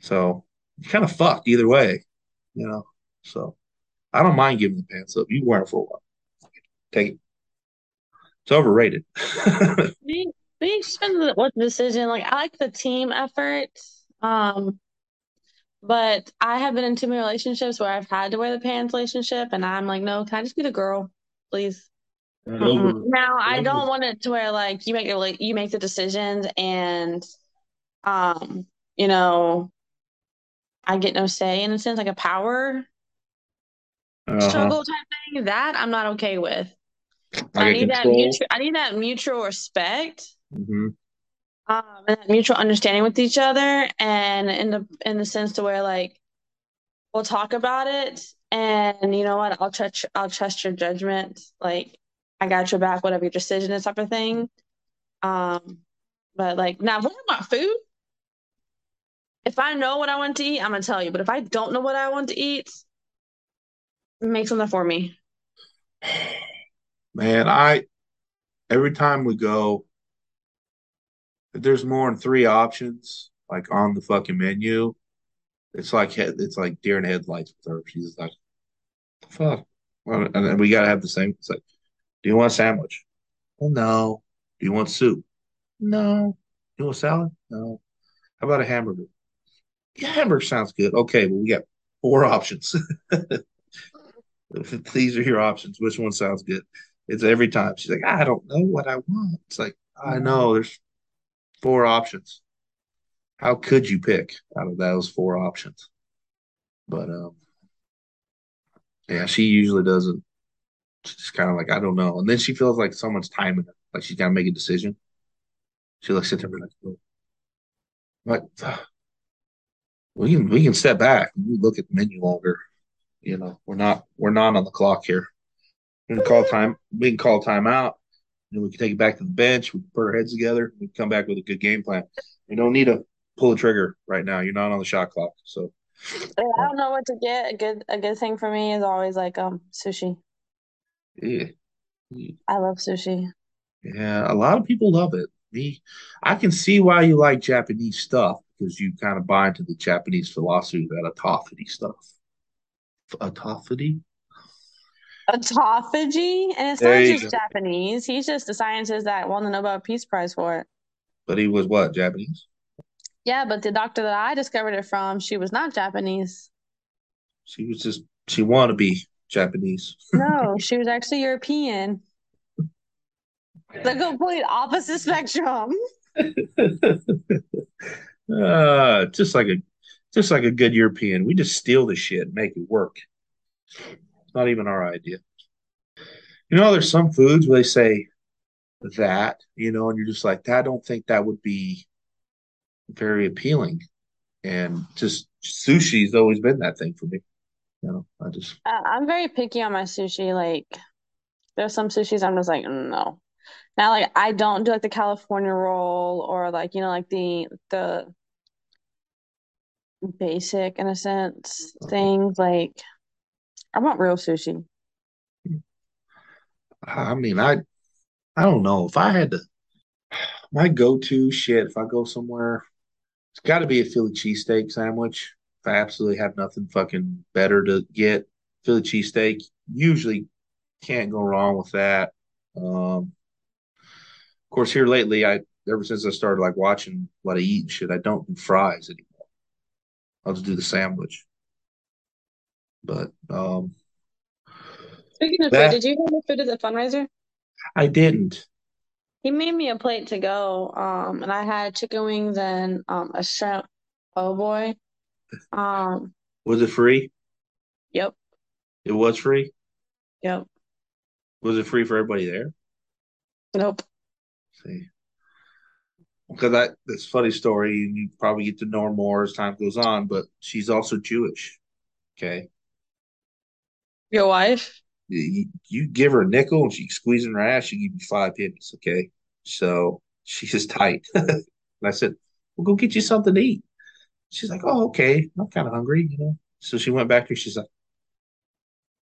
so you kind of fucked either way, you know. So I don't mind giving the pants up. You wear them for a while. Take it. It's overrated.
We we spend what decision like I like the team effort. Um, but I have been in too many relationships where I've had to wear the pants relationship, and I'm like, no, can I just be the girl, please?
And
Now I don't want it to where like you make the like you make the decisions and um you know I get no say in a sense like a power
Uh-huh.
struggle type thing. That I'm not okay with. I
Like
need that mutual I need that mutual respect
hmm
um and that mutual understanding with each other and in the in the sense to where like we'll talk about it and you know what I'll trust I'll trust your judgment like I got your back whatever your decision is type of thing. Um but like now what about food if I know what I want to eat I'm gonna tell you but if I don't know what I want to eat make something for me
Man, I every time we go, if there's more than three options like on the fucking menu, it's like it's like deer in headlights with her. She's like, "Fuck," and we gotta have the same. It's like, do you want a sandwich? Well, no. Do you want soup? No. Do you want salad? No. How about a hamburger? Yeah, hamburger sounds good. Okay, well, we got four options. These are your options. Which one sounds good? It's every time. She's like, I don't know what I want. It's like, I know there's four options. How could you pick out of those four options? But um, yeah, she usually doesn't. She's just kind of like, I don't know. And then she feels like someone's timing her, like she's got to make a decision. She looks at them like, oh. like we can we can step back. We look at the menu longer. You know, we're not we're not on the clock here. We can call time. We can call time out. And we can take it back to the bench. We can put our heads together. We can come back with a good game plan. We don't need to pull the trigger right now. You're not on the shot clock. So
I don't know what to get. A good a good thing for me is always like um sushi.
yeah.
I love sushi.
Yeah, a lot of people love it. Me, I can see why you like Japanese stuff because you kind of buy into the Japanese philosophy of that autophagy stuff. Autophagy?
Autophagy? And it's
There
not just
go.
Japanese. He's just a scientist that won the Nobel Peace Prize for it.
But he was what, Japanese?
Yeah, but the doctor that I discovered it from, she was not Japanese.
She was just, she wanted to be Japanese.
No, she was actually European. The complete opposite spectrum.
uh, just like a, just like a good European. We just steal the shit and make it work. It's not even our idea. You know, there's some foods where they say that, you know, and you're just like, I don't think that would be very appealing. And just sushi's always been that thing for me. You know, I just
Uh, I'm very picky on my sushi. Like, there's some sushis I'm just like, "Mm, no. Now, like, I don't do like the California roll or like, you know, like the the basic in a sense things. Like, I want real sushi.
I mean, I I don't know. If I had to my go-to shit, if I go somewhere, it's gotta be a Philly cheesesteak sandwich. If I absolutely have nothing fucking better to get, Philly cheesesteak, usually can't go wrong with that. Um, of course, here lately, I ever since I started like watching what I eat and shit, I don't do fries anymore. I'll just do the sandwich. But um,
Speaking of food, did you have the food at the fundraiser?
I didn't.
He made me a plate to go, um, and I had chicken wings and um a shrimp oh boy. Um,
Was it free?
yep,
It was free.
yep.
Was it free for everybody there?
Nope.
See, because that that's a funny story, and you probably get to know her more as time goes on. But she's also Jewish. Okay,
Your wife?
you, you give her a nickel and she squeezes in her ass, she give you five pennies. Okay, so she's just tight. and I said, "Well, go get you something to eat." She's like, "Oh, okay. I'm kind of hungry, you know." So she went back there. She's like,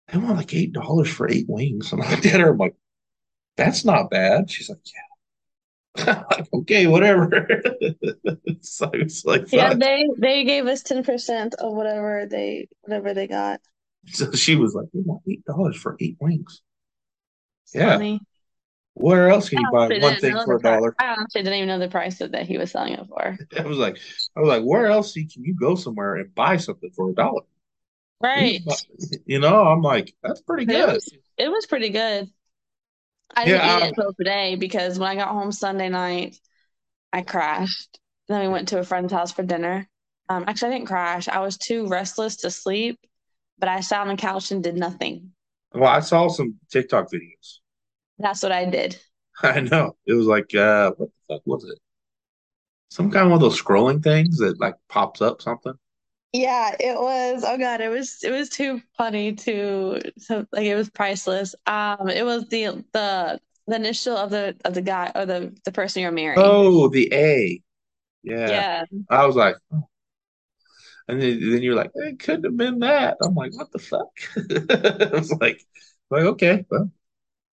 "They want like eight dollars for eight wings." And I looked at her. I'm like, "That's not bad." She's like, "Yeah." I'm like, okay, whatever. so it's like,
Yeah,
fuck.
they they gave us 10% of whatever they whatever they got.
So she was like, "We want eight dollars for eight wings."
It's
Yeah.
funny.
Where else can you buy one thing for a dollar?
I honestly didn't even know the price of that he was selling it for.
I was like, I was like, where else can you go somewhere and buy something for a dollar?
Right.
you know, I'm like, that's pretty
It
good.
was it was pretty good. I didn't
Yeah,
eat
I,
it until today because when I got home Sunday night, I crashed. Then we went to a friend's house for dinner. Um, actually, I didn't crash. I was too restless to sleep, but I sat on the couch and did nothing.
well, I saw some TikTok videos.
That's what I did.
I know it was like, uh, what the fuck was it? Some kind of one of those scrolling things that like pops up something.
Yeah, it was. Oh God, it was. It was too funny to. So like, it was priceless. Um, it was the the the initial of the of the guy or the the person you're marrying.
Oh, the A. Yeah.
Yeah,
I was like, oh. And then, then you're like, it couldn't have been that. I'm like, what the fuck? I was like, like okay, well,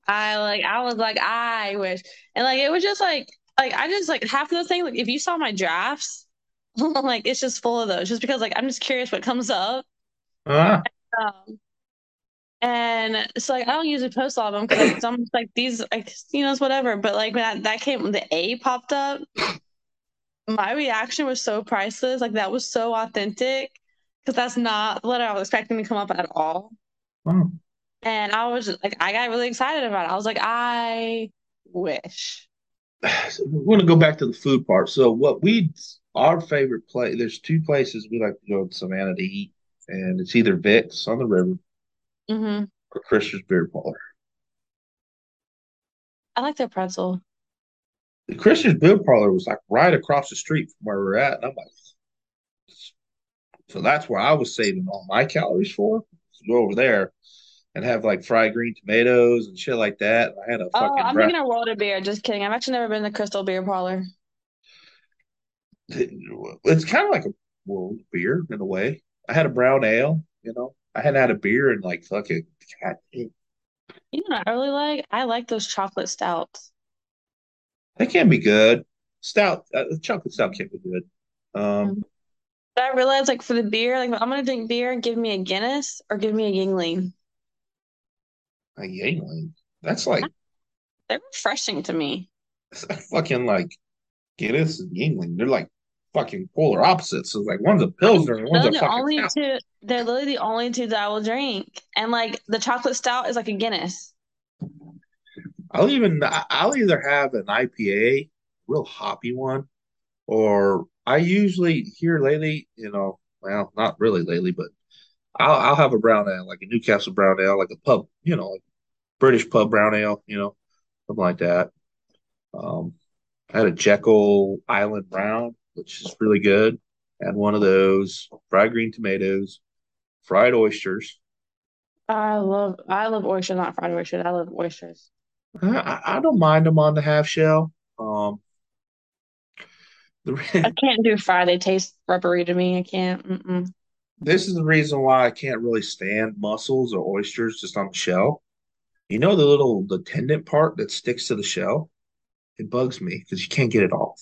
I like. I was like, I wish, and like, it was just like, like I just like half of those things. Like, if you saw my drafts, like it's just full of those. Just because like I'm just curious what comes up.
ah,
Um, and so like I don't usually post all of them because like some like these like you know it's whatever. But like when that, that came the A popped up, my reaction was so priceless. Like that was so authentic because that's not the letter I was expecting to come up at all.
Oh.
And I was like, I got really excited about it. I was like, I wish.
We're gonna go back to the food part. So what we our favorite place there's two places we like to go to Savannah to eat, and it's either Vic's on the river
hmm
or Crystal's Beer Parlor.
I like their pretzel.
The Crystal's Beer Parlor was like right across the street from where we're at. And I'm like, so that's where I was saving all my calories for. To go over there and have like fried green tomatoes and shit like that. I had a
Oh,
fucking
I'm
bra-
thinking World of Beer. Just kidding. I've actually never been to Crystal Beer Parlor.
it's kind of like a world beer in a way. I had a brown ale, you know. I hadn't had a beer in like fucking God,
You know what I really like? I like those chocolate stouts.
They can be good. Stout, uh, chocolate stout can't be good. Um,
Mhm. But I realized, like, for the beer, like, I'm gonna drink beer, give me a Guinness or give me a Yuengling.
a Yuengling, that's like
They're refreshing to me.
fucking like Guinness and Yuengling. They're like fucking polar opposites. So like one's a pilsner and one's
They're
a fucking
only
stout.
two. They're literally the only two that I will drink. And like the chocolate stout is like a Guinness.
I'll even I'll either have an IPA, real hoppy one, or I usually here lately, you know, well, not really lately, but I'll I'll have a brown ale, like a Newcastle brown ale, like a pub, you know, like British pub brown ale, you know, something like that. Um, I had a Jekyll Island Brown, which is really good. Had one of those, fried green tomatoes, fried oysters.
I love I love oysters, not fried oysters. I love oysters.
I, I don't mind them on the half shell. Um,
I can't do fried. They taste rubbery to me. I can't. Mm-mm.
this is the reason why I can't really stand mussels or oysters just on the shell. You know the little the tendon part that sticks to the shell? It bugs me because you can't get it off.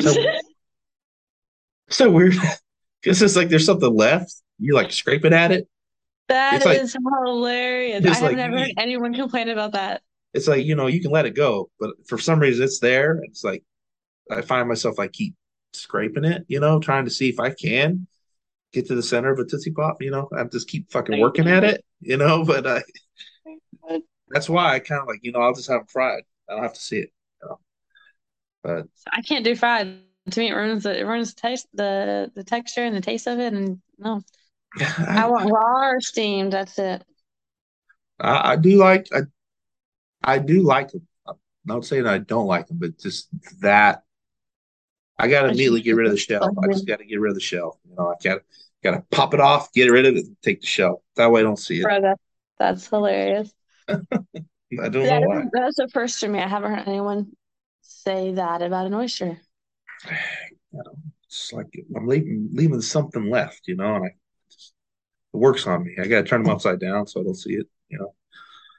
So so weird. Because it's like there's something left. You like scraping at it.
That
It's like-
hilarious. I have
like
never heard anyone complain about that.
It's like, you know, you can let it go, but for some reason it's there. It's like I find myself I keep scraping it, you know, trying to see if I can get to the center of a Tootsie Pop, you know. I just keep fucking working at it, you know, but uh, that's why I kind of like, you know, I'll just have them fried. I don't have to see it. You know? But
I can't do fried. To me, it ruins the it ruins the taste, the the texture and the taste of it. And no, I
I,
want raw or steamed. That's it.
I, I do like I I do like them. I'm not saying I don't like them, but just that I gotta
I
immediately get rid of the shell. I just gotta get rid of the shell. You know, I gotta gotta pop it off, get rid of it, and take the shell. That way I don't see it.
Bro, that, that's hilarious.
I don't know why.
that's the first for me. I haven't heard anyone say that about an oyster.
You know, it's like I'm leaving leaving something left, you know, and I just, it works on me. I gotta turn them upside down so I don't see it, you know.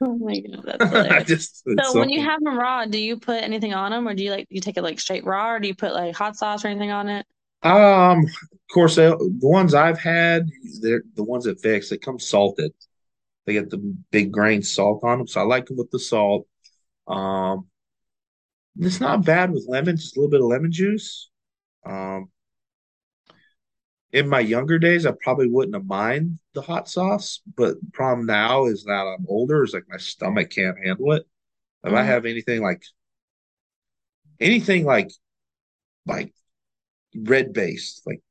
Oh my god, that's
I just
So when you have them raw, do you put anything on them, or do you like you take it like straight raw, or do you put like hot sauce or anything on it?
Um, of course, they, the ones I've had, they're the ones at Vic's. They come salted. They get the big grain salt on them, so I like them with the salt. Um, it's not bad with lemon, just a little bit of lemon juice. Um, in my younger days, I probably wouldn't have mind the hot sauce, but problem now is that I'm older, is like my stomach can't handle it. If I
Mhm.
have anything like anything like like red based, like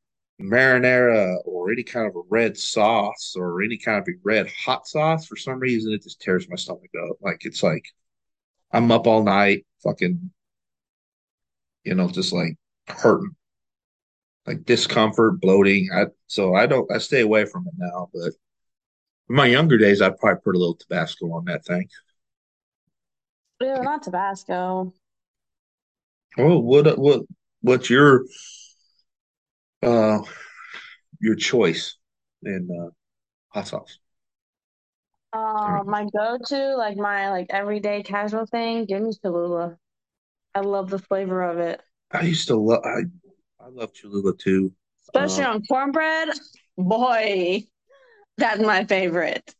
marinara or any kind of a red sauce or any kind of a red hot sauce, for some reason it just tears my stomach up. Like it's like I'm up all night, fucking, you know, just like hurting, like discomfort, bloating. I so I don't I stay away from it now, but in my younger days I'd probably put a little Tabasco on that thing.
Ew, not Tabasco.
Well, what what what's your uh your choice in uh hot sauce?
Uh, my go-to, like my like everyday casual thing, give me Cholula. I love the flavor of it,
I used to love I I love Cholula too.
especially
Uh,
on cornbread. Boy, that's my favorite.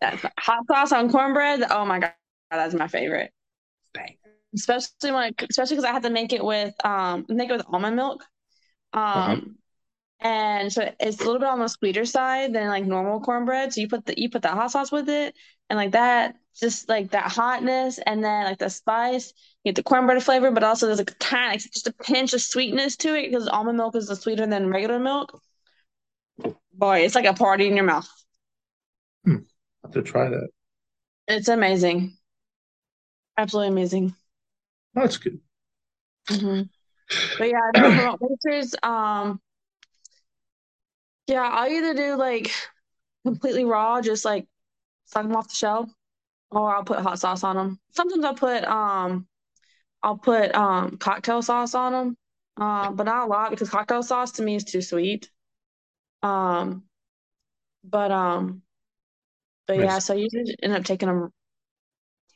That's hot sauce on cornbread. Oh my God, that's my favorite.
Dang.
Especially when, I, especially because I have to make it with um make it with almond milk. Um,
Uh-huh.
And so it's a little bit on the sweeter side than like normal cornbread. So you put the you put the hot sauce with it, and like that, just like that hotness, and then like the spice, you get the cornbread flavor, but also there's like a kind like just a pinch of sweetness to it because almond milk is sweeter than regular milk. Boy, it's like a party in your mouth.
Hmm. I have to try that.
It's amazing, absolutely amazing.
that's good.
Mm-hmm. But yeah, no. Um, yeah, I'll either do like completely raw, just like suck them off the shell, or I'll put hot sauce on them. Sometimes I'll put um, I'll put um cocktail sauce on them, uh, but not a lot because cocktail sauce to me is too sweet. Um, but um, but
Nice.
yeah, so you usually end up taking them,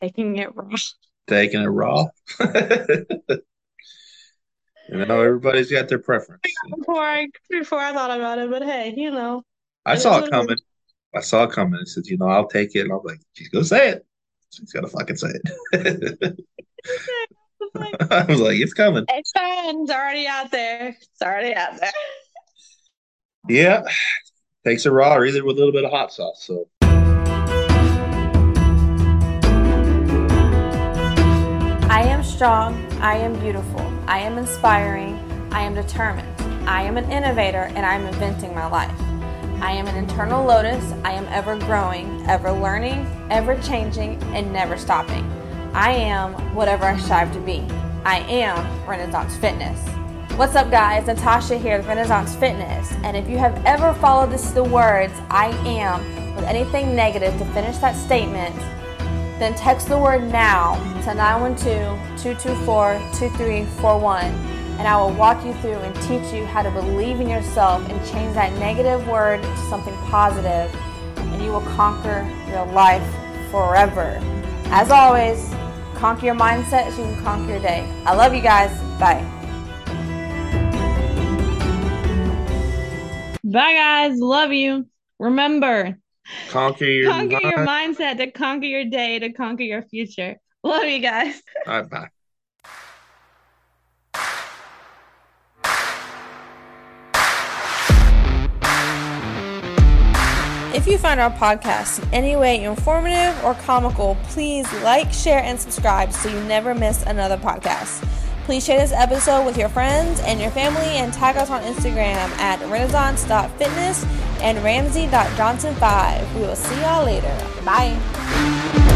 taking it raw.
Taking it raw. You know, everybody's got their preference.
Before I before I thought about it, but hey, you know.
I saw it coming. I saw it coming. I said, you know, I'll take it. And I'm like, she's gonna say it. She's gotta fucking say it. I was like, it's coming.
It's fine. It's already out there. It's already out there.
Yeah. Takes it raw or either with a little bit of hot sauce. So
I am strong. I am beautiful. I am inspiring. I am determined. I am an innovator and I am inventing my life. I am an internal lotus. I am ever growing, ever learning, ever changing, and never stopping. I am whatever I strive to be. I am Renaissance Fitness. What's up, guys? Natasha here with Renaissance Fitness. And if you have ever followed this, the words I am with anything negative to finish that statement, then text the word now to 912-224-2341 and I will walk you through and teach you how to believe in yourself and change that negative word to something positive and you will conquer your life forever. As always, conquer your mindset so you can conquer your day. I love you guys. Bye.
Bye, guys. Love you. Remember,
conquer your
conquer your mindset to conquer your day, to conquer your future. Love you guys.
All right, bye.
If you find our podcast in any way informative or comical, please like, share, and subscribe so you never miss another podcast. Please share this episode with your friends and your family and tag us on Instagram at renaissance.fitness and ramsey.johnson5. We will see y'all later. Bye.